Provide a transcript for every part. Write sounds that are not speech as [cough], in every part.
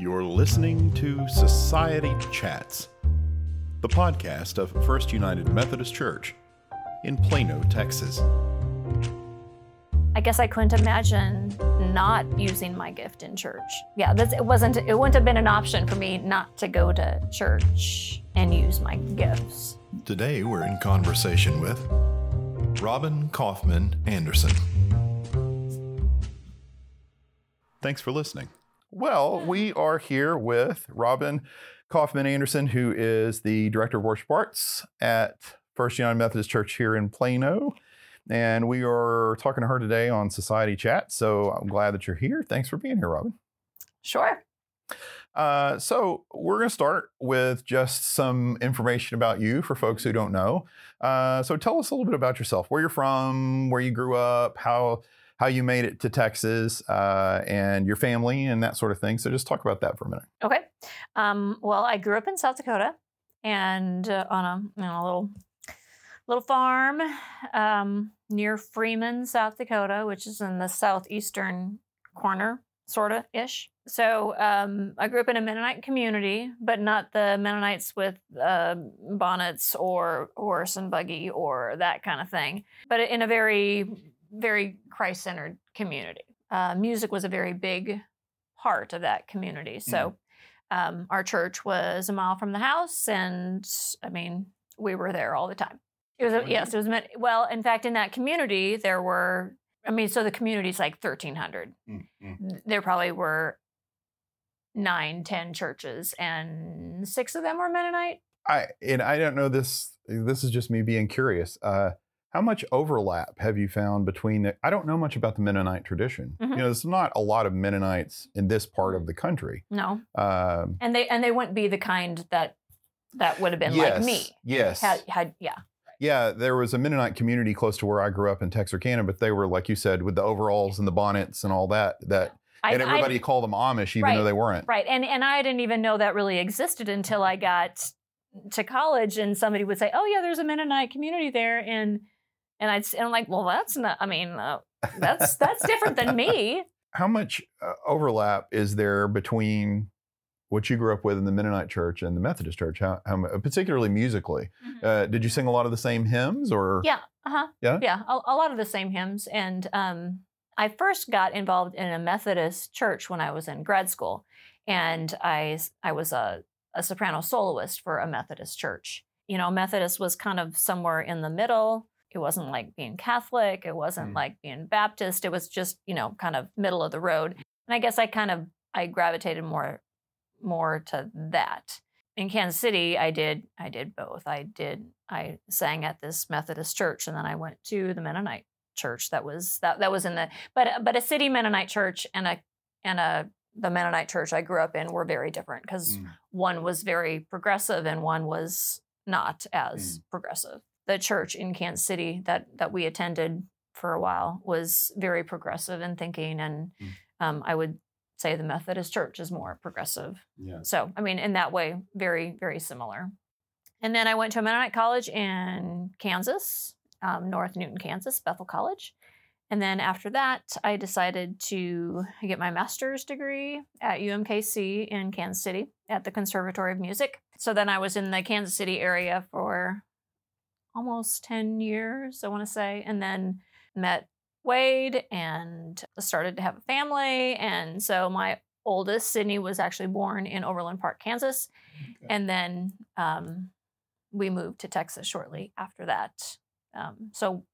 You're listening to Society Chats, the podcast of First United Methodist Church in Plano, Texas. I guess I couldn't imagine not using my gift in church. Yeah, that's, it wasn't. It wouldn't have been an option for me not to go to church and use my gifts. Today we're in conversation with Robin Kaufman Anderson. Thanks for listening. Well, we are here with Robin Kaufman Anderson, who is the Director of Worship Arts at First United Methodist Church here in Plano. And we are talking to her today on Society Chat. So I'm glad that you're here. Thanks for being here, Robin. Sure. Uh, so we're going to start with just some information about you for folks who don't know. Uh, so tell us a little bit about yourself, where you're from, where you grew up, how how you made it to Texas, uh, and your family and that sort of thing. So just talk about that for a minute. Okay. Um, well, I grew up in South Dakota and uh, on a, a little little farm um, near Freeman, South Dakota, which is in the southeastern corner, sort of ish. So um, I grew up in a Mennonite community, but not the Mennonites with uh, bonnets or horse and buggy or that kind of thing, but in a very, very Christ centered community. Uh, music was a very big part of that community. So um, our church was a mile from the house, and I mean, we were there all the time. It was a, yes, it was meant. Well, in fact, in that community, there were. I mean, so the community's like thirteen hundred. There probably were nine, ten churches, and six of them were Mennonite. I and I don't know this. This is just me being curious. Uh, how much overlap have you found between? The, I don't know much about the Mennonite tradition. Mhm. You know, there's not a lot of Mennonites in this part of the country. No, Um, and they and they wouldn't be the kind that that would have been yes, like me. Yes. Had, had yeah. Yeah, there was a Mennonite community close to where I grew up in Texarkana, but they were like you said, with the overalls and the bonnets and all that. That I, and I- everybody called them Amish, even Right, though they weren't. Right. And and I didn't even know that really existed until I got to college and somebody would say, "Oh yeah, there's a Mennonite community there." And and I'd and I'm like, "Well, that's not I mean, uh, that's [laughs] that's different than me." How much uh, overlap is there between what you grew up with in the Mennonite church and the Methodist church? How, how particularly musically, uh, did you sing a lot of the same hymns, or Yeah. Uh-huh. Yeah? Yeah, a, a lot of the same hymns and um I first got involved in a Methodist church when I was in grad school and I I was a a soprano soloist for a Methodist church. You know, Methodist was kind of somewhere in the middle. It wasn't like being Catholic, it wasn't Mm. like being Baptist. It was just, you know, kind of middle of the road. And I guess I kind of I gravitated more more to that. In Kansas City, I did I did both. I did I sang at this Methodist church and then I went to the Mennonite church that was that that was in the but but a city Mennonite church and a and a the Mennonite church I grew up in were very different because Mm. one was very progressive and one was not as Mm. progressive. The church in Kansas City that that we attended for a while was very progressive in thinking, and Mm. um, I would say the Methodist Church is more progressive. Yeah. So, I mean, in that way, very, very similar. And then I went to a Mennonite college in Kansas, um, North Newton, Kansas, Bethel College. And then after that, I decided to get my master's degree at UMKC in Kansas City at the Conservatory of Music. So then I was in the Kansas City area for almost 10 years, I want to say, and then met Wade and started to have a family. And so my oldest, Sydney, was actually born in Overland Park, Kansas. And then um, we moved to Texas shortly after that. Um, so,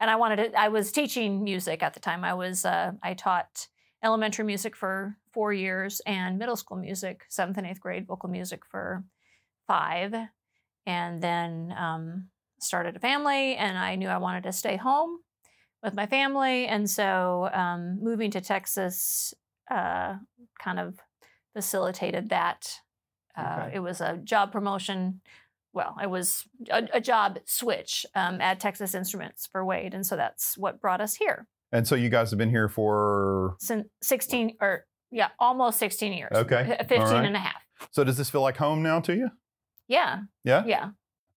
and I wanted to, I was teaching music at the time. I was, uh, I taught elementary music for four years and middle school music, seventh and eighth grade vocal music for five. And then um, started a family, and I knew I wanted to stay home with my family. And so um, moving to Texas uh, kind of facilitated that. Uh, Okay. It was a job promotion. Well, it was a, a job switch um, at Texas Instruments for Wade. And so that's what brought us here. And so you guys have been here for. Since 16 or yeah, almost 16 years. Okay. F- 15 All right. and a half. So does this feel like home now to you? Yeah. Yeah. Yeah.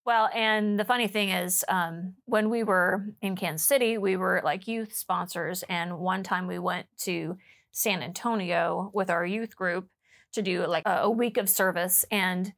Well, and the funny thing is, um, when we were in Kansas City, we were like youth sponsors. And one time we went to San Antonio with our youth group to do like a, a week of service and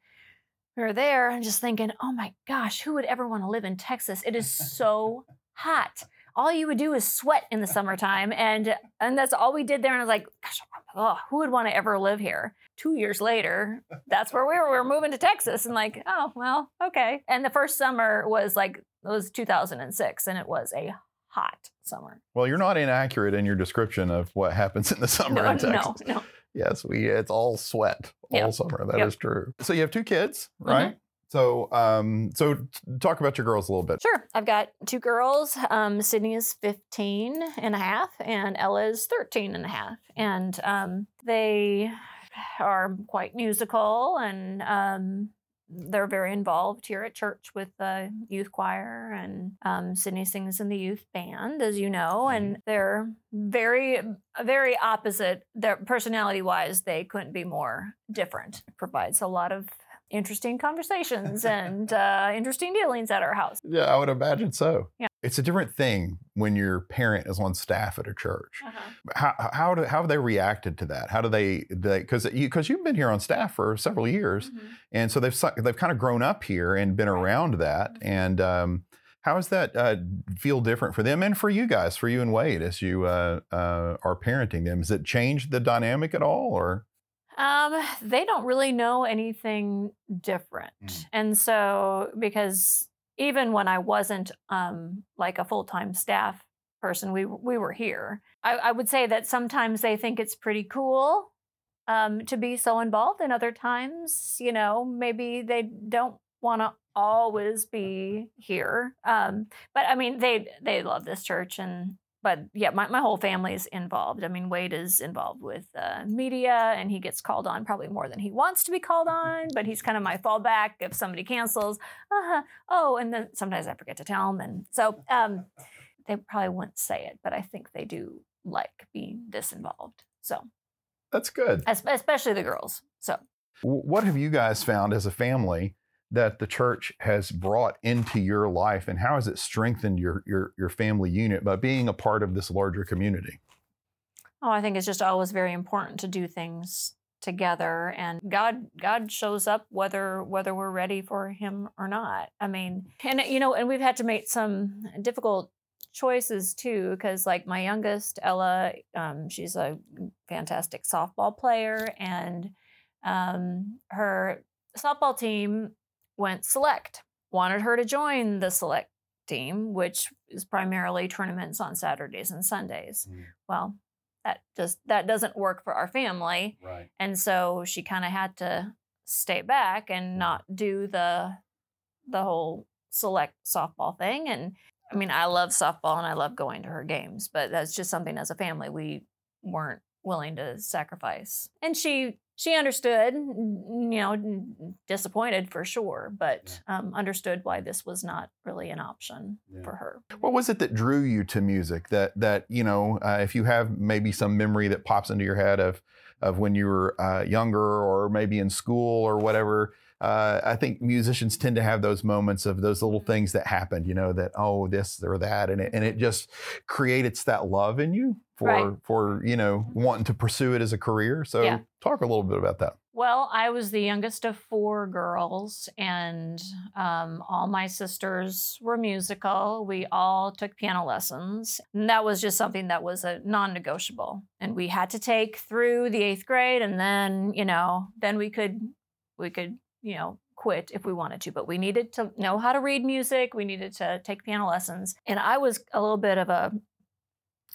we were there and just thinking, oh my gosh, who would ever want to live in Texas? It is so hot. All you would do is sweat in the summertime, and and that's all we did there. And I was like, gosh, oh, who would want to ever live here? Two years later, that's where we were. We were moving to Texas, and like, oh well, okay. And the first summer was like it was 2006, and it was a hot summer. Well, you're not inaccurate in your description of what happens in the summer no, in Texas. no, no. Yes, we it's all sweat all Yep. summer. That is Yep. true. So you have two kids, Mm-hmm. So um so talk about your girls a little bit. Sure. I've got two girls. Um, Sydney is 15 and a half, and Ella is 13 and a half. And um, they are quite musical, and um, they're very involved here at church with the youth choir. And um, Sydney sings in the youth band, as you know, and they're very, very opposite. Their personality wise, they couldn't be more different. It provides a lot of interesting conversations and uh, interesting dealings at our house. Yeah, I would imagine so. Yeah. It's a different thing when your parent is on staff at a church. Uh-huh. How how do how have they reacted to that? How do they because you because you've been here on staff for several years, Mm-hmm. and so they've they've kind of grown up here and been around that. Mhm. And um, how does that uh, feel different for them and for you guys, for you and Wade, as you uh, uh, are parenting them? Has it changed the dynamic at all, or Um, they don't really know anything different. Mm. And so because even when I wasn't um like a full-time staff person, we we were here. I, I would say that sometimes they think it's pretty cool um to be so involved and other times, you know, maybe they don't want to always be here. Um, but I mean they they love this church and but yeah, my, my whole family is involved. I mean, Wade is involved with uh, media and he gets called on probably more than he wants to be called on, but he's kind of my fallback if somebody cancels. Uh-huh. Oh, and then sometimes I forget to tell him. And so um, they probably wouldn't say it, but I think they do like being disinvolved. So, that's good? especially the girls. So, What have you guys found as a family that the church has brought into your life, and how has it strengthened your your your family unit by being a part of this larger community? Oh, I think it's just always very important to do things together and God God shows up whether whether we're ready for him or not. I mean, and you know, and we've had to make some difficult choices too because like my youngest Ella um, she's a fantastic softball player and um, her softball team went select wanted her to join the select team which is primarily tournaments on Saturdays and Sundays Mm. well that just that doesn't work for our family Right. and so she kind of had to stay back and not do the the whole select softball thing and i mean i love softball and i love going to her games but that's just something as a family we weren't willing to sacrifice and she she understood you know disappointed for sure but um, understood why this was not really an option for her What was it that drew you to music? That that you know, uh, if you have maybe some memory that pops into your head of of when you were uh, younger, or maybe in school, or whatever. Uh, I think musicians tend to have those moments of those little things that happened. You know, that oh this or that, and it and it just creates that love in you for Right. for you know wanting to pursue it as a career. So Yeah. talk a little bit about that. Well, I was the youngest of four girls, and um, all my sisters were musical. We all took piano lessons. And that was just something that was a non negotiable. And we had to take through the eighth grade, and then, you know, then we could, we could, you know, quit if we wanted to. But we needed to know how to read music. We needed to take piano lessons. And I was a little bit of a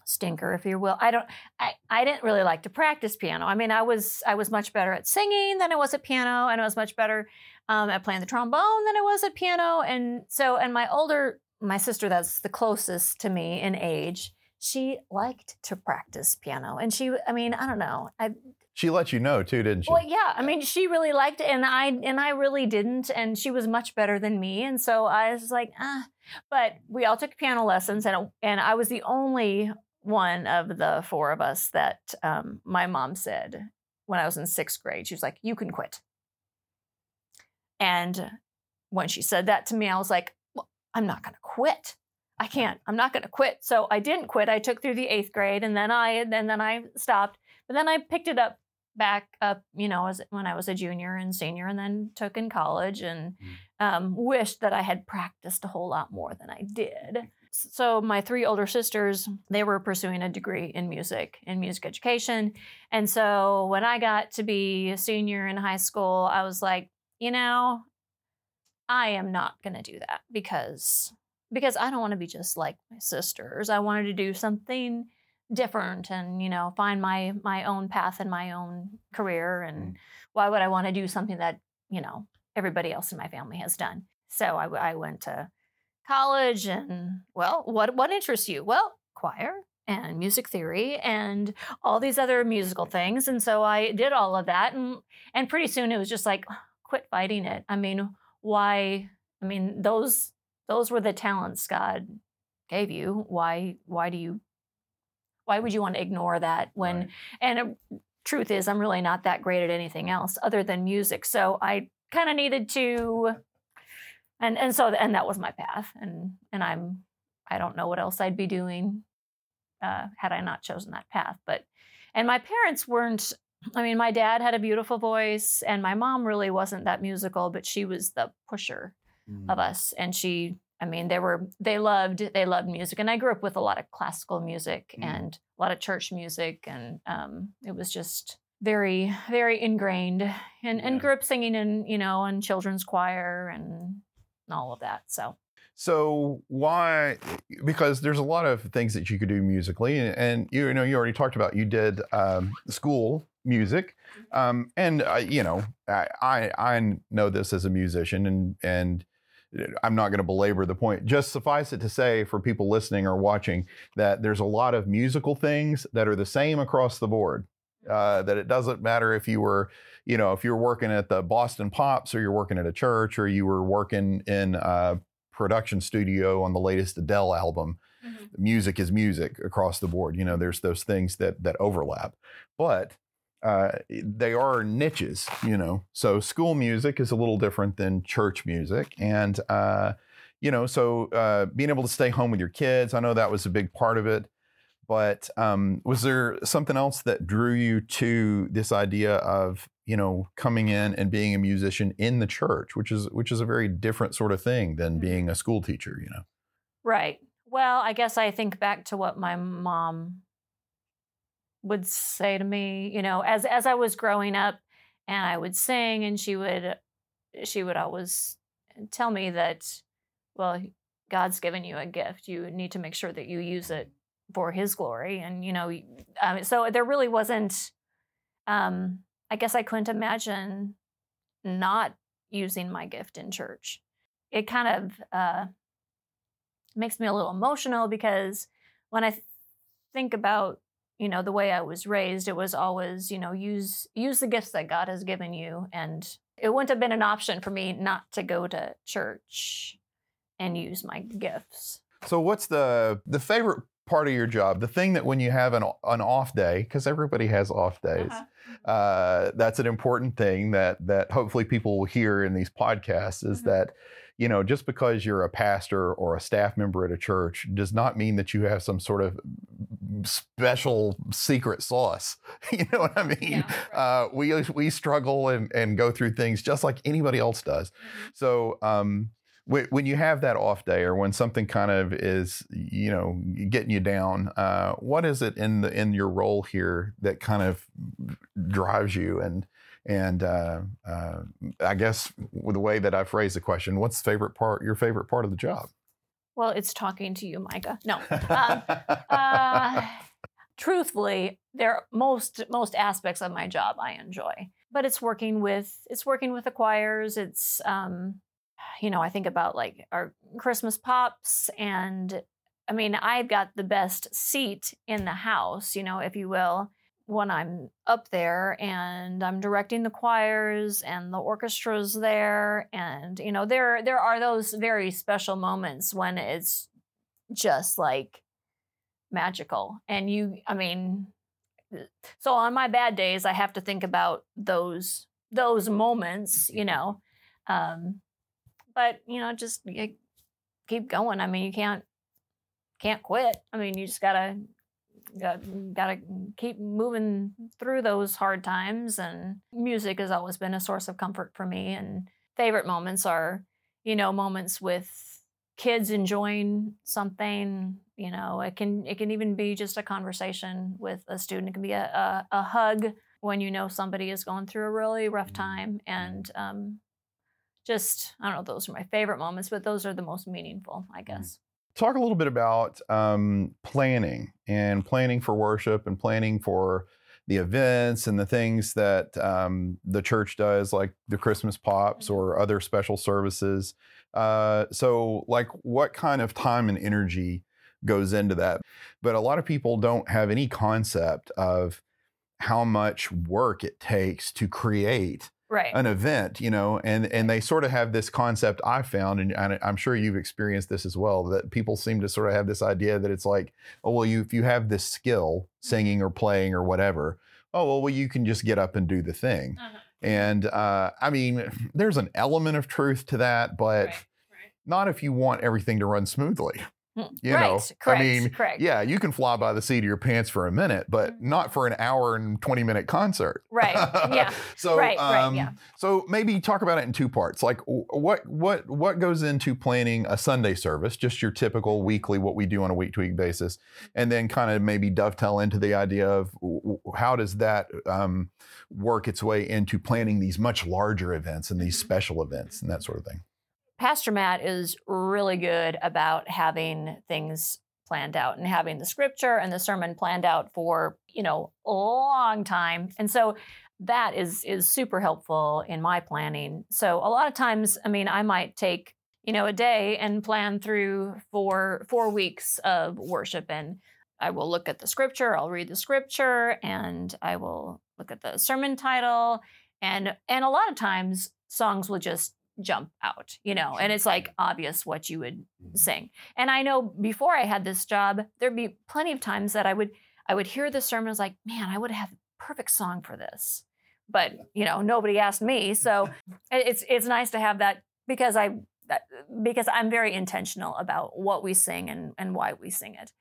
stinker, if you will. I don't. I, I didn't really like to practice piano. I mean, I was I was much better at singing than I was at piano, and I was much better um, at playing the trombone than I was at piano. And so, and my older my sister, that's the closest to me in age, she liked to practice piano, and she, I mean, I don't know, I She let you know too, didn't she? well, yeah. I mean, she really liked it, and I and I really didn't, and she was much better than me, and so I was like, ah. But we all took piano lessons, and and I was the only one of the four of us that um, my mom said when I was in sixth grade. She was like, "You can quit." And when she said that to me, I was like, well, "I'm not going to quit." I can't. I'm not going to quit. So I didn't quit. I took through the eighth grade, and then I and then I stopped. But then I picked it up back up, you know, as when I was a junior and senior, and then took in college, and um, wished that I had practiced a whole lot more than I did. So my three older sisters, they were pursuing a degree in music, in music education, and so when I got to be a senior in high school, I was like, you know, I am not going to do that because because I don't want to be just like my sisters. I wanted to do something different and you know find my my own path and my own career and mm. why would I want to do something that you know everybody else in my family has done. So I, I went to college and well, what what interests you? Well, choir and music theory and all these other musical things. And so I did all of that and and pretty soon it was just like [sighs] quit fighting it. I mean, why I mean, those those were the talents God gave you. Why why do you why would you want to ignore that when Right. and uh, truth is i'm really not that great at anything else other than music so i kind of needed to and and so and that was my path and and i'm i don't know what else i'd be doing uh, had i not chosen that path. But and my parents weren't i mean my dad had a beautiful voice and my mom really wasn't that musical but she was the pusher of us. And she i mean they were they loved they loved music. And i grew up with a lot of classical music Mm. and a lot of church music and um, it was just very very ingrained and, and grew up singing in you know in children's choir and all of that so So why? Because there's a lot of things that you could do musically, and, and you know you already talked about you did um, school music, um, and uh, you know I, I I know this as a musician, and and I'm not going to belabor the point. Just suffice it to say for people listening or watching that there's a lot of musical things that are the same across the board. Uh, that it doesn't matter if you were, you know, if you're working at the Boston Pops or you're working at a church or you were working in a production studio on the latest Adele album. Music is music across the board. You know, there's those things that that overlap, but uh, they are niches. You know, so school music is a little different than church music, and uh, you know, so uh, being able to stay home with your kids, I know that was a big part of it. But um, was there something else that drew you to this idea of you know coming in and being a musician in the church, which is which is a very different sort of thing than Mhm. being a school teacher? You know. right well i guess i think back to what my mom would say to me you know as as i was growing up and i would sing and she would she would always tell me that well god's given you a gift you need to make sure that you use it for his glory and you know um, so there really wasn't um i guess i couldn't imagine not using my gift in church. It kind of uh makes me a little emotional because when i th- think about you know the way i was raised it was always you know use use the gifts that god has given you and it wouldn't have been an option for me not to go to church and use my gifts. So what's the the favorite part of your job? The thing that when you have an an off day, because everybody has off days, uh, that's an important thing that that hopefully people will hear in these podcasts is Mhm. that you know just because you're a pastor or a staff member at a church does not mean that you have some sort of special secret sauce. [laughs] you know what I mean? Yeah, right. uh, we we struggle and and go through things just like anybody else does. So um, when you have that off day, or when something kind of is, you know, getting you down, uh, what is it in the in your role here that kind of drives you? And and uh, uh, I guess with the way that i phrased the question, what's the favorite part? Your favorite part of the job? well it's talking to you micah no [laughs] um, uh, truthfully there most most aspects of my job i enjoy but it's working with it's working with the choirs it's um you know i think about like our christmas pops and i mean i've got the best seat in the house you know if you will when i'm up there and i'm directing the choirs and the orchestra's there and you know there there are those very special moments when it's just like magical and you i mean so on my bad days i have to think about those those moments you know um but you know just y- keep going i mean you can't can't quit i mean you just gotta got to keep moving through those hard times. And music has always been a source of comfort for me. And favorite moments are, you know, moments with kids enjoying something. You know, it can it can even be just a conversation with a student. It can be a a, a hug when you know somebody is going through a really rough time and. Um, just I don't know. Those are my favorite moments, but those are the most meaningful, I guess talk a little bit about um, planning and planning for worship and planning for the events and the things that um, the church does, like the Christmas pops Mm-hmm. or other special services. Uh, so, like, what kind of time and energy goes into that? But a lot of people don't have any concept of how much work it takes to create right. an event, you know, and and they sort of have this concept I found, and, I'm sure you've experienced this as well, that people seem to sort of have this idea that it's like, oh well, you if you have this skill, singing or playing or whatever, oh well, well you can just get up and do the thing. Uh-huh. And uh, I mean, there's an element of truth to that, but Right, not if you want everything to run smoothly. Hmm. You right. know, correct. I mean, correct. yeah, you can fly by the seat of your pants for a minute, but Mhm. not for an hour and 20 minute concert. Right. Yeah. [laughs] so, Right, right, um, yeah. so maybe talk about it in two parts. Like, what what what goes into planning a Sunday service? Just your typical weekly, what we do on a week to week basis, and then kind of maybe dovetail into the idea of how does that um, work its way into planning these much larger events and these Mhm. special events and that sort of thing. Pastor Matt is really good about having things planned out and having the scripture and the sermon planned out for, you know, a long time. And so that is is super helpful in my planning. So a lot of times, I mean, I might take, you know, a day and plan through for four weeks of worship and I will look at the scripture, I'll read the scripture and I will look at the sermon title and and a lot of times songs will just jump out, you know, and it's like obvious what you would sing. And I know before I had this job, there'd be plenty of times that I would I would hear the sermon, I was like, man, I would have a perfect song for this. But you know, nobody asked me. [laughs] So it's it's nice to have that because I that, because I'm very intentional about what we sing and, and why we sing it.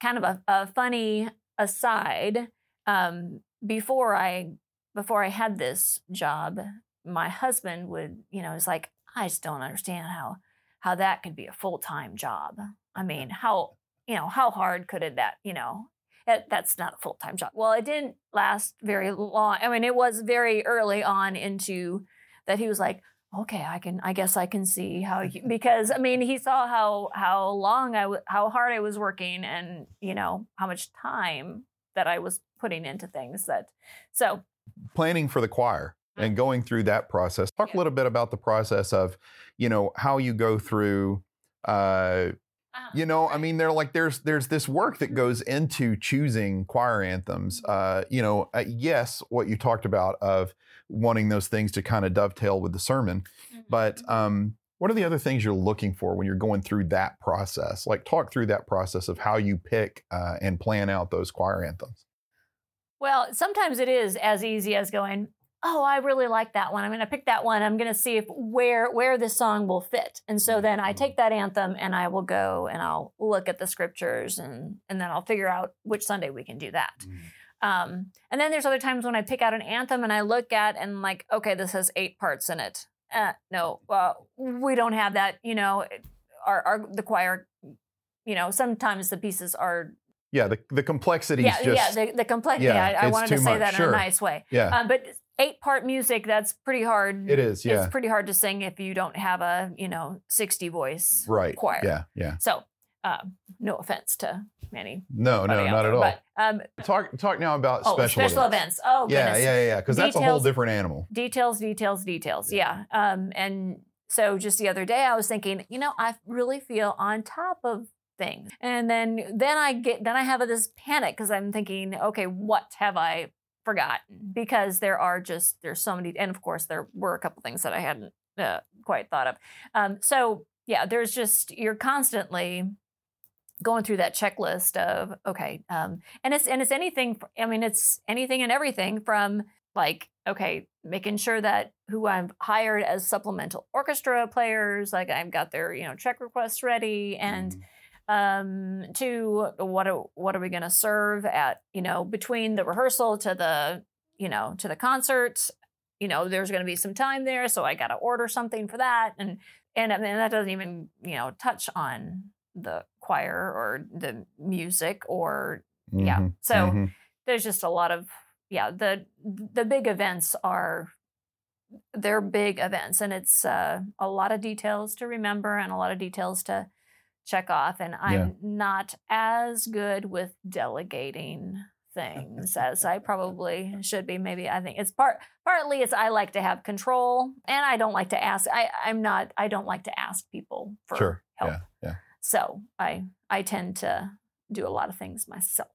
Kind of a, a funny aside, um, before I before I had this job, my husband would, you know, is like, I just don't understand how how that could be a full time job. I mean, how you know how hard could it that you know that, that's not a full time job. Well, it didn't last very long. I mean, it was very early on into that he was like, okay, I can, I guess I can see how you [laughs] because I mean, he saw how how long I w- how hard I was working and you know how much time that I was putting into things that so planning for the choir and going through that process. Talk a little bit about the process of, you know, how you go through. Uh, you know, I mean, they're like there's there's this work that goes into choosing choir anthems. Uh, you know, uh, yes, what you talked about of wanting those things to kind of dovetail with the sermon, but um, what are the other things you're looking for when you're going through that process? Like, talk through that process of how you pick uh, and plan out those choir anthems. Well, sometimes it is as easy as going, "Oh, I really like that one. I'm going to pick that one. I'm going to see if where where this song will fit." And so then I take that anthem and I will go and I'll look at the scriptures and and then I'll figure out which Sunday we can do that. Um, and then there's other times when I pick out an anthem and I look at and like, okay, this has eight parts in it. Uh, no, uh, we don't have that. You know, our, our the choir. You know, sometimes the pieces are Yeah, the the complexities yeah just yeah the, the complexity. Yeah, I, I wanted to say much, that in sure. a nice way. yeah. Um, but eight part music that's pretty hard. It is, yeah. It's pretty hard to sing if you don't have a you know sixty voice right. choir. Yeah, yeah. So, um, no offense to Manny. No, no, not at all. But, um, talk talk now about oh, special, events. Oh, Yeah, goodness. yeah, yeah, yeah. Because that's a whole different animal. Details, details, details. Yeah. Um, and so just the other day, I was thinking, you know, I really feel on top of things, and then then I get then I have this panic because I'm thinking, okay, what have I forgotten? Because there are just there's so many, and of course there were a couple things that I hadn't uh, quite thought of. Um, so yeah, there's just you're constantly going through that checklist of okay um, and it's and it's anything i mean it's anything and everything from like okay making sure that who i've hired as supplemental orchestra players like i've got their you know check requests ready and um, to what are, what are we going to serve at you know between the rehearsal to the you know to the concert you know there's going to be some time there so i got to order something for that and and I mean, that doesn't even you know touch on the choir or the music or yeah Mhm, so mhm. there's just a lot of yeah the the big events are they're big events and it's uh, a lot of details to remember and a lot of details to check off and i'm Yeah. not as good with delegating things as i probably should be maybe i think it's part partly it's i like to have control and i don't like to ask i i'm not i don't like to ask people for Sure. help Yeah. Yeah. so i i tend to do a lot of things myself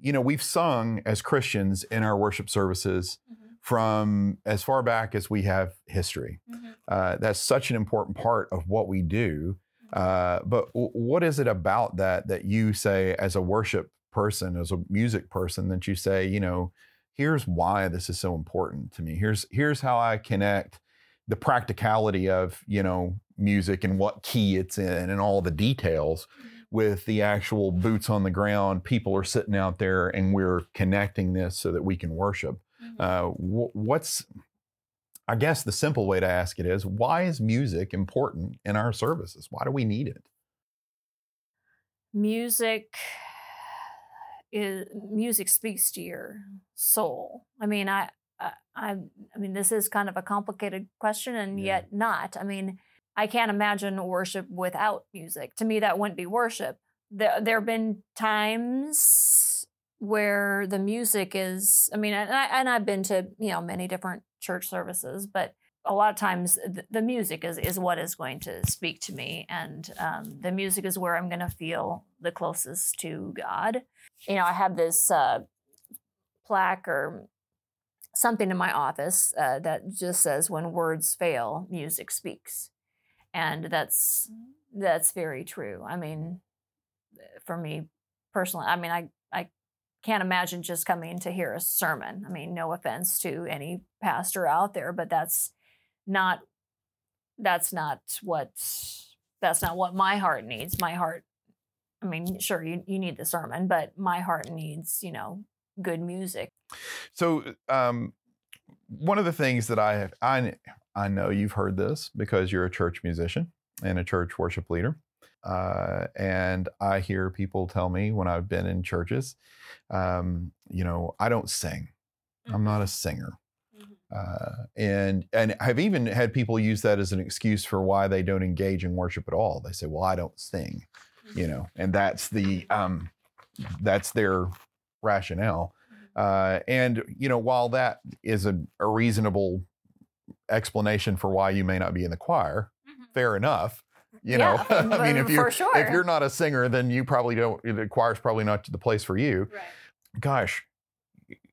You know, we've sung as Christians in our worship services from as far back as we have history. Uh, that's such an important part of what we do. Uh, but w- what is it about that that you say as a worship person, as a music person, that you say, you know, here's why this is so important to me. Here's here's how I connect the practicality of you know music and what key it's in and all the details with the actual boots on the ground. People are sitting out there and we're connecting this so that we can worship. Uh, wh- what's I guess the simple way to ask it is why is music important in our services? Why do we need it? music is music speaks to your soul i mean i i i mean this is kind of a complicated question and Yeah. yet not i mean i can't imagine worship without music to me that wouldn't be worship there there have been times where the music is i mean and, I, and i've been to you know many different church services but a lot of times th- the music is, is what is going to speak to me and um, the music is where i'm going to feel the closest to god. You know i have this uh, plaque or something in my office uh, that just says when words fail music speaks. And that's that's very true. I mean for me personally i mean i can't imagine just coming to hear a sermon. I mean no offense to any pastor out there but that's not that's not what that's not what my heart needs. My heart i mean sure you, you need the sermon but my heart needs you know good music. So, um, one of the things that I have, I, I know you've heard this because you're a church musician and a church worship leader. Uh, and I hear people tell me when I've been in churches, um, you know, I don't sing. I'm not a singer. Uh, and and I've even had people use that as an excuse for why they don't engage in worship at all. They say, "Well, I don't sing," you know, and that's the um, that's their rationale. Uh, and you know, while that is a, a reasonable explanation for why you may not be in the choir, fair enough. You know, [laughs] I mean, if you if you're not a singer, then you probably don't. The choir's probably not the place for you right gosh,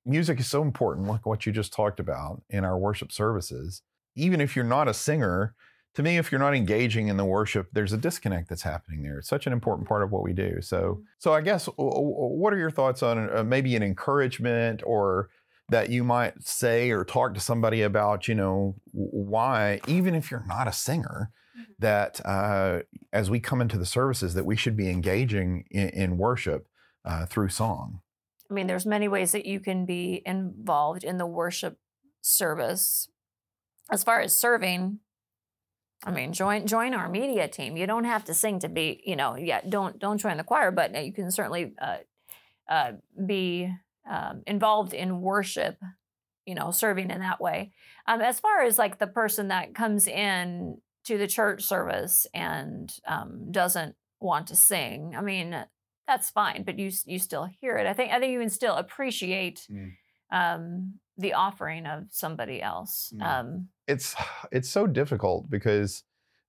music is so important, like what you just talked about in our worship services. Even if you're not a singer, to me, if you're not engaging in the worship, there's a disconnect that's happening there. It's such an important part of what we do. So, so I guess, what are your thoughts on uh, maybe an encouragement or that you might say or talk to somebody about, you know, why, even if you're not a singer, that uh, as we come into the services, that we should be engaging in, in worship uh, through song. I mean, there's many ways that you can be involved in the worship service. As far as serving, I mean, join join our media team. You don't have to sing to be, you know, yeah. Don't don't join the choir, but you can certainly uh, uh, be um, involved in worship. You know, serving in that way. Um, as far as like the person that comes in to the church service and um, doesn't want to sing, I mean, that's fine, but you you still hear it. I think I think you can still appreciate Mm. um, the offering of somebody else. Mm. Um, it's it's so difficult because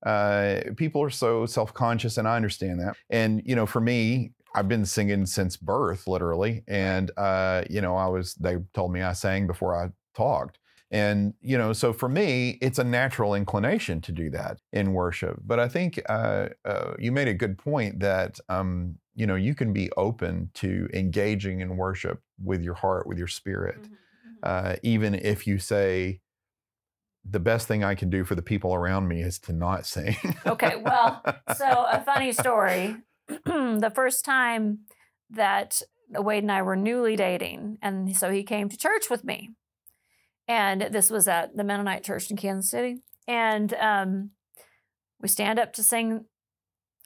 uh, people are so self-conscious and i understand that and you know for me i've been singing since birth literally and uh, you know i was they told me i sang before i talked and you know so for me it's a natural inclination to do that in worship but i think uh, uh, you made a good point that um, you know you can be open to engaging in worship with your heart with your spirit uh, even if you say the best thing I can do for the people around me is to not sing. Okay, well, so a funny story. [laughs] [clears throat] the first time that Wade and I were newly dating. And so he came to church with me. And this was at the Mennonite Church in Kansas City. And um, we stand up to sing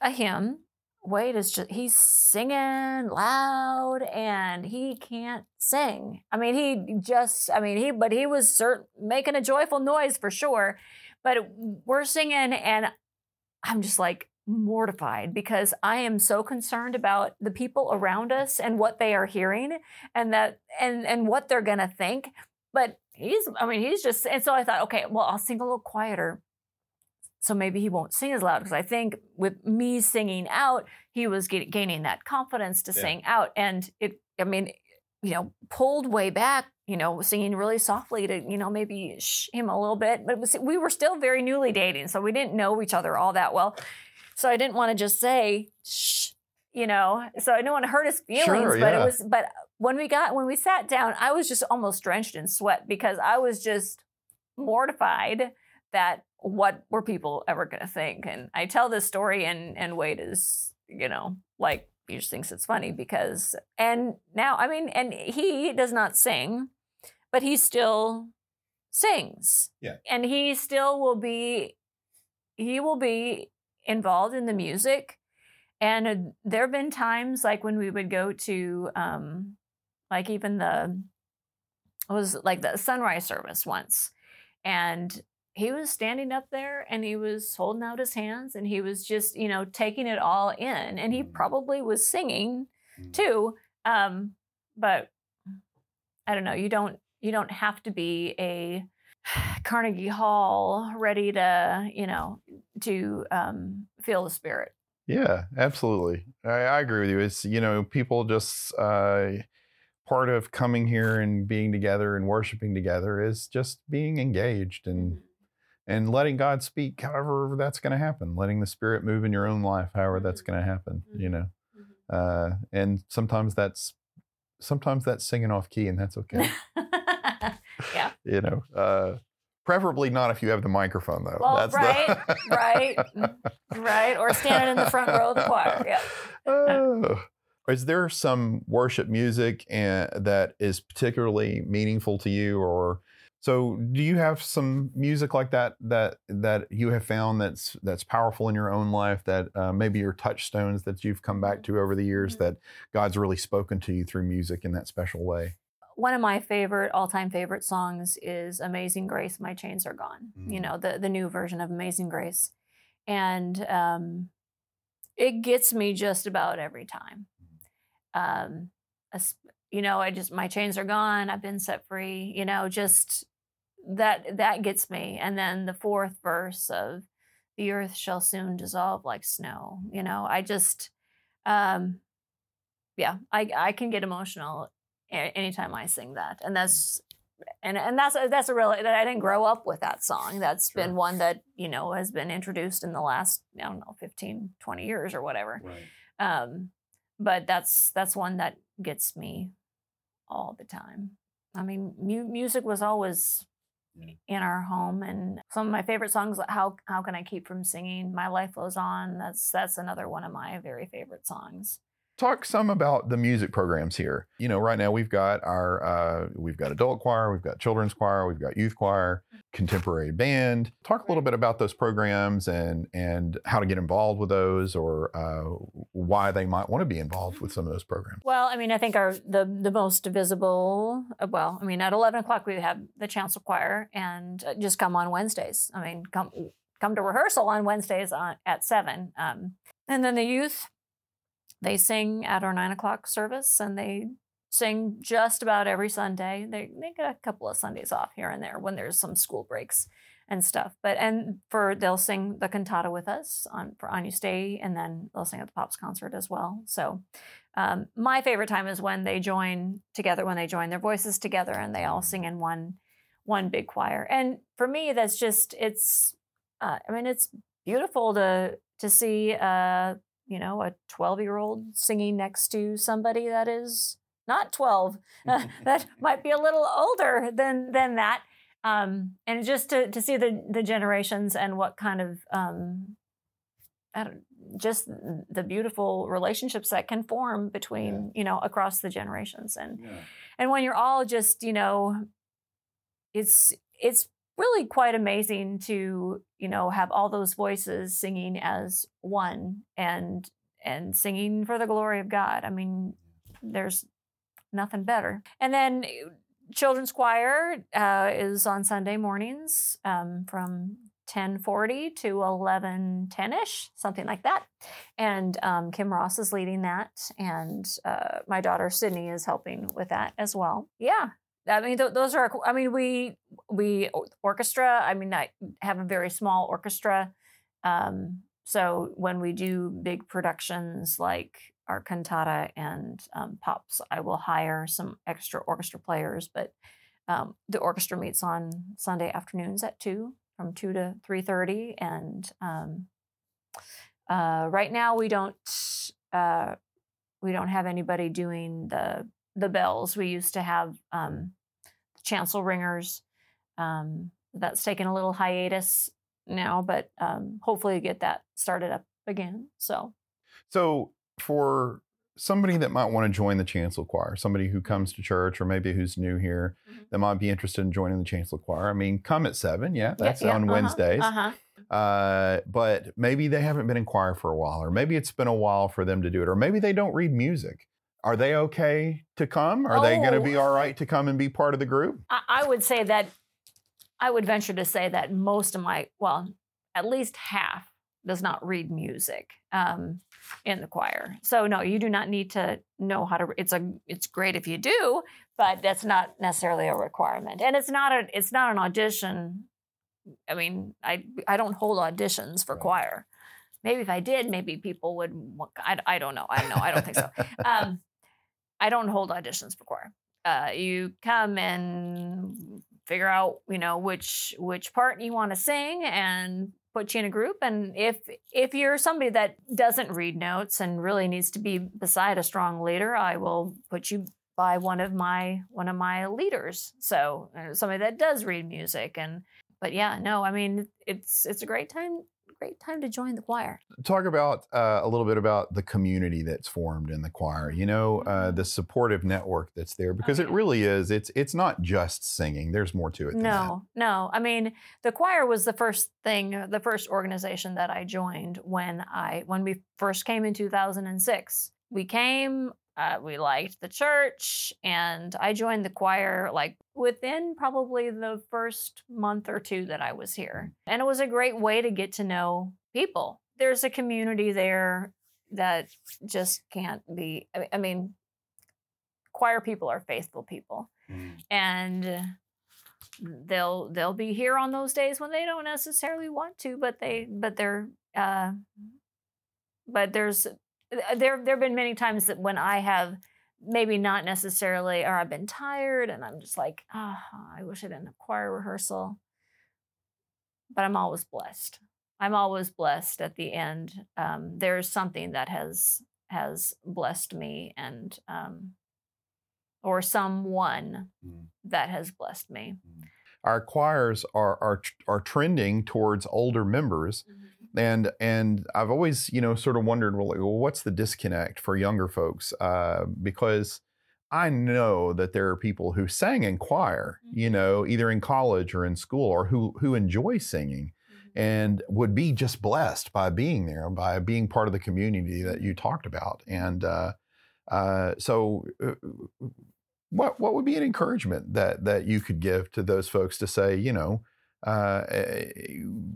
a hymn. Wade is just, he's singing loud and he can't sing. I mean, he just, I mean, he, but he was cert- making a joyful noise for sure. But we're singing and I'm just like, mortified because I am so concerned about the people around us and what they are hearing and that and and what they're gonna think. But he's I mean he's just and so I thought, okay, well I'll sing a little quieter. So maybe he won't sing as loud because I think with me singing out, he was get, gaining that confidence to yeah. sing out, and it. I mean, you know, pulled way back, you know, singing really softly to, you know, maybe shh him a little bit. But was, we were still very newly dating, so we didn't know each other all that well. So I didn't want to just say, shh, you know, so I didn't want to hurt his feelings. Sure, but yeah. it was, but when we got, when we sat down, I was just almost drenched in sweat because I was just mortified that what were people ever going to think? And I tell this story and, and Wade is, you know, like, he just thinks it's funny because, and now, I mean, and he does not sing, but he still sings. Yeah. And he still will be, he will be involved in the music. And uh, there have been times like when we would go to, um, like even the, it was like the sunrise service once. And he was standing up there and he was holding out his hands and he was just, you know, taking it all in. And he mm. probably was singing mm. too. Um, but I don't know, you don't, you don't have to be a, Carnegie Hall, ready to, you know, to um, feel the spirit. Yeah, absolutely. I, I, agree with you. It's, you know, people just, uh, part of coming here and being together and worshiping together is just being engaged and, mm-hmm. and letting God speak however that's going to happen, letting the spirit move in your own life, however that's mm-hmm. going to happen, you know. Mm-hmm. Uh, and sometimes that's, sometimes that's singing off key and that's okay. [laughs] yeah. You know, uh, preferably not if you have the microphone though. Well, That's right, the... right, [laughs] right, or standing in the front row of the choir. Yeah. [laughs] Oh. Is there some worship music and, eh, that is particularly meaningful to you, or so? Do you have some music like that that that you have found that's that's powerful in your own life? That uh, maybe your touchstones that you've come back to over the years mm-hmm. that God's really spoken to you through music in that special way one of my favorite all-time favorite songs is amazing grace my chains are gone mm. you know the the new version of amazing grace and um, it gets me just about every time um, you know i just my chains are gone i've been set free you know just that that gets me and then the fourth verse of the earth shall soon dissolve like snow you know i just um yeah i i can get emotional anytime I sing that, and that's and and that's that's a real that I didn't grow up with that song. That's sure. been one that you know has been introduced in the last I don't know 15, 20 years or whatever. Right. Um, but that's that's one that gets me all the time. I mean, mu- music was always in our home, and some of my favorite songs. How how can I keep from singing? My life goes on. That's that's another one of my very favorite songs talk some about the music programs here. You know, right now we've got our uh, we've got adult choir, we've got children's choir, we've got youth choir, contemporary band. Talk a little bit about those programs and and how to get involved with those, or uh, why they might want to be involved with some of those programs. Well, I mean, I think our the the most visible. Uh, well, I mean, at eleven o'clock we have the chancel choir, and uh, just come on Wednesdays. I mean, come come to rehearsal on Wednesdays on, at seven. Um, and then the youth they sing at our nine o'clock service and they sing just about every Sunday. They, they get a couple of Sundays off here and there when there's some school breaks and stuff. But and for they'll sing the cantata with us on for Agnus Dei, and then they'll sing at the Pops concert as well. So um, my favorite time is when they join together, when they join their voices together, and they all sing in one one big choir. And for me, that's just it's. Uh, I mean, it's beautiful to to see uh, you know, a 12 year old singing next to somebody that is not 12, [laughs] uh, [laughs] that might be a little older than, than that. Um, and just to, to see the, the generations and what kind of um, just the beautiful relationships that can form between you know across the generations. And and when you're all just you know it's it's really quite amazing to you know have all those voices singing as one and and singing for the glory of god. I mean there's nothing better. And then eh, children's choir uh, is on sunday mornings um, from 1040 to 1110ish something like that. And um, kim ross is leading that and uh, my daughter sydney is helping with that as well. Yeah I mean, th- those are. I mean, we we orchestra. I mean, I have a very small orchestra, um, so when we do big productions like our cantata and um, pops, I will hire some extra orchestra players. But um, the orchestra meets on Sunday afternoons at two, from two to three thirty, and um, uh, right now we don't uh, we don't have anybody doing the the bells. We used to have um, chancel ringers. Um, that's taken a little hiatus now, but um, hopefully get that started up again. So, so for somebody that might want to join the chancel choir, somebody who comes to church or maybe who's new here Mhm. that might be interested in joining the chancel choir. I mean, come at seven, yeah, Yeah, that's yeah, on uh-huh, Wednesdays. Uh-huh. Uh, but maybe they haven't been in choir for a while, or maybe it's been a while for them to do it, or maybe they don't read music. Are they okay to come? Are they going to Oh. be all right to come and be part of the group? I, I would say that I would venture to say that most of my, well, at least half does not read music um, in the choir. So no, you do not need to know how to. It's a. It's great if you do, but that's not necessarily a requirement. And it's not a. It's not an audition. I mean, I I don't hold auditions for Right. choir. Maybe if I did, maybe people would. I, I don't know. I don't know. I don't think so. [laughs] Um, I don't hold auditions for choir. Uh, you come and figure out, you know, which which part you want to sing, and put you in a group. And if if you're somebody that doesn't read notes and really needs to be beside a strong leader, I will put you by one of my one of my leaders. So uh, somebody that does read music and. But yeah, no, I mean it's it's a great time great time to join the choir. Talk about uh, a little bit about the community that's formed in the choir. You know, uh, Mhm. the supportive network that's there because it really is. It's it's not just singing. There's more to it. Than that. No, no. I mean, the choir was the first thing, the first organization that I joined when I when we first came in 2006. We came, uh, we liked the church, and I joined the choir like within probably the first month or two that I was here. And it was a great way to get to know people. There's a community there that just can't be. I I mean, choir people are faithful people and they'll they'll be here on those days when they don't necessarily want to but they but they're uh but there's there there have been many times that when i have maybe not necessarily or i've been tired and i'm just like ah i wish i didn't have choir rehearsal. But i'm always blessed. I'm always blessed at the end. Um, there's something that has has blessed me and um, or someone Mm. that has blessed me. Our choirs are are are trending towards older members, and and I've always you know sort of wondered well, like, well what's the disconnect for younger folks? Uh, because I know that there are people who sang in choir you Mhm. know either in college or in school or who who enjoy singing and would be just blessed by being there by being part of the community that you talked about. And uh, uh, so uh, what what would be an encouragement that that you could give to those folks to say you know uh, eh,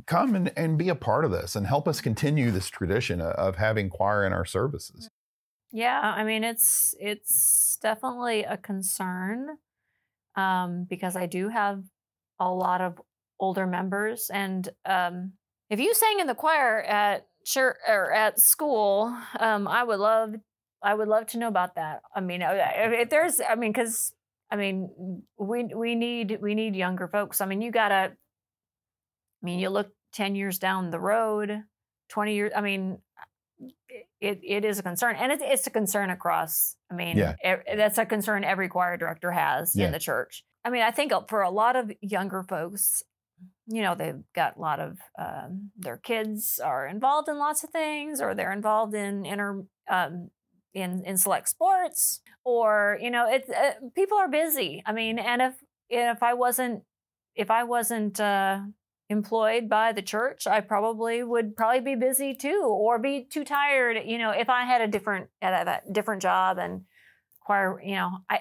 come and, and be a part of this and help us continue this tradition of, having choir in our services Yeah, I mean it's it's definitely a concern um, because I do have a lot of older members, and um, if you sang in the choir at church or at school, um, I would love I would love to know about that. I mean, if there's, I mean, because I mean, we we need we need younger folks. I mean, you gotta. I mean, you look ten years down the road, twenty years. I mean, it it is a concern, and it's it's a concern across. I mean, Yeah. e- that's a concern every choir director has Yeah. in the church. I mean, I think for a lot of younger folks, you know they've got a lot of um, their kids are involved in lots of things or they're involved in inter um, in in select sports or you know it's uh, people are busy i mean and if if i wasn't if i wasn't uh, employed by the church i probably would probably be busy too or be too tired you know if i had a different at a different job and choir you know i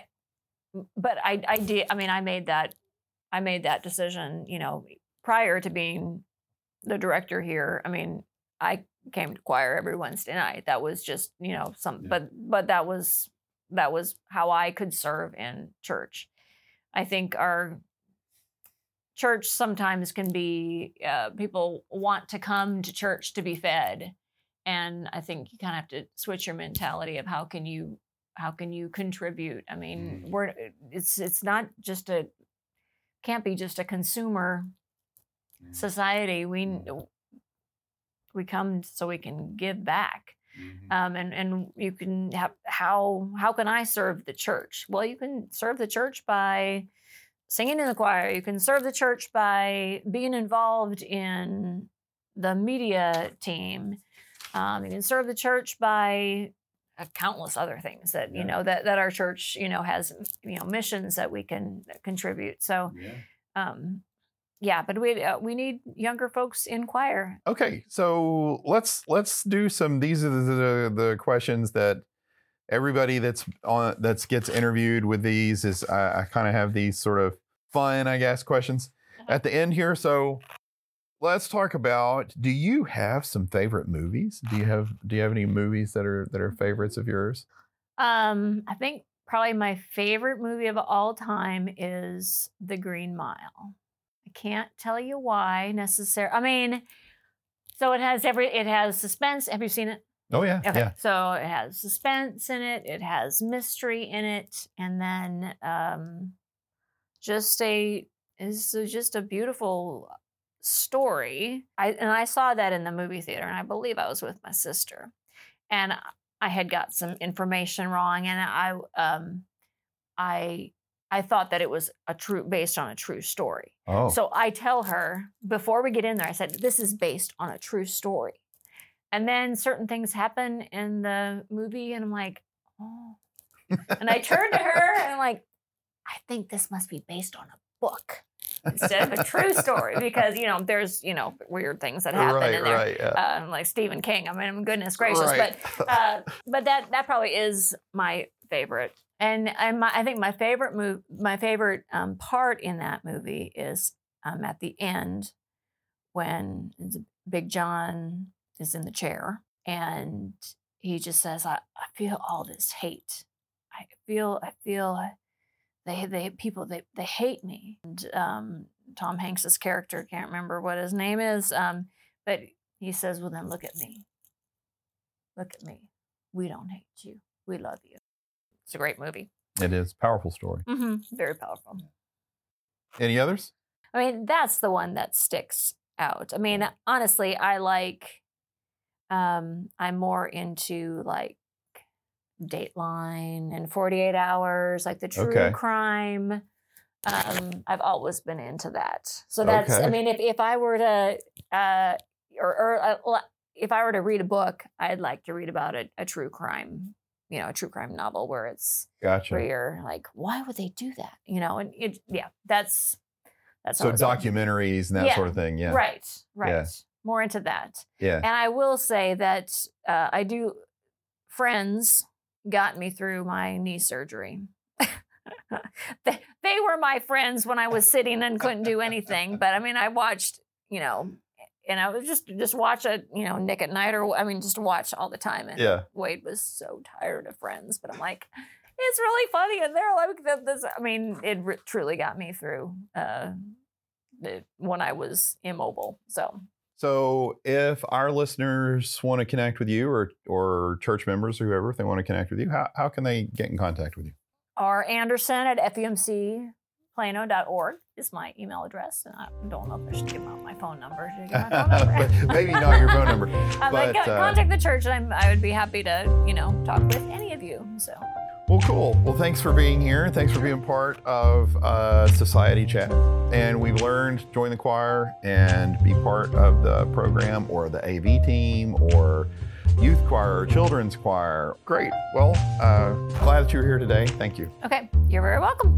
but i i did i mean i made that i made that decision you know prior to being the director here, I mean, I came to choir every Wednesday night. That was just, you know, some yeah. but but that was that was how I could serve in church. I think our church sometimes can be uh, people want to come to church to be fed and i think you kind of have to switch your mentality of how can you how can you contribute i mean mm. we're it's it's not just a can't be just a consumer Mm-hmm. society we mm-hmm. we come so we can give back mm-hmm. um, and and you can have how how can i serve the church well you can serve the church by singing in the choir you can serve the church by being involved in the media team um, you can serve the church by uh, countless other things that yeah. you know that that our church you know has you know missions that we can contribute so yeah. um, yeah, but we uh, we need younger folks in choir. Okay, so let's let's do some. These are the, the, the questions that everybody that's on that's gets interviewed with these is I, I kind of have these sort of fun, I guess, questions uh-huh. at the end here. So let's talk about. Do you have some favorite movies? Do you have Do you have any movies that are that are favorites of yours? Um, I think probably my favorite movie of all time is The Green Mile I can't tell you why necessarily. I mean, so it has every it has suspense. Have you seen it? Oh yeah. Okay. Yeah. So it has suspense in it. It has mystery in it, and then um, just a is just a beautiful story. I and I saw that in the movie theater, and I believe I was with my sister, and I had got some information wrong, and I um, I I thought that it was a true based on a true story. Oh. So I tell her before we get in there, I said, this is based on a true story. And then certain things happen in the movie, and I'm like, oh. and I turn to her and I'm like, I think this must be based on a book instead of a true story [laughs] because you know there's you know weird things that happen right, in there, right, yeah. um, like Stephen King. I mean, goodness gracious, right. but [laughs] uh, but that that probably is my favorite and and my, I think my favorite move, my favorite um, part in that movie is um, at the end when Big John is in the chair and he just says, "I, I feel all this hate. I feel, I feel." They, they people they, they hate me. And um, Tom Hanks's character can't remember what his name is, um, but he says, "Well, then look at me. Look at me. We don't hate you. We love you." It's a great movie. It is powerful story. Mm-hmm. Very powerful. Any others? I mean, that's the one that sticks out. I mean, honestly, I like. Um, I'm more into like Dateline and 48 Hours, like the true okay. crime. Um, I've always been into that. So that's. Okay. I mean, if if I were to, uh, or, or uh, if I were to read a book, I'd like to read about a, a true crime you know a true crime novel where it's gotcha. where you're like why would they do that you know and it yeah that's that's so documentaries and that yeah, sort of thing yeah right right yeah. more into that yeah and i will say that uh, i do friends got me through my knee surgery [laughs] they, they were my friends when i was sitting and couldn't do anything but i mean i watched you know and I was just just watch it, you know, Nick at Night, or I mean, just watch all the time. And yeah. Wade was so tired of Friends, but I'm like, it's really funny, and they're like, this. I mean, it re- truly got me through uh, the, when I was immobile. So. So, if our listeners want to connect with you, or or church members or whoever, if they want to connect with you, how how can they get in contact with you? R Anderson at FUMC plano.org is my email address. And I don't know if I should give out my phone number. My phone number? [laughs] Maybe not your phone number. [laughs] but, like, uh, contact the church, and I'm, I would be happy to, you know, talk with any of you. So. Well, cool. Well, thanks for being here. Thanks for being part of uh, Society Chat. And we've learned join the choir and be part of the program or the AV team or youth choir or children's choir. Great. Well, uh, glad that you're here today. Thank you. Okay, you're very welcome.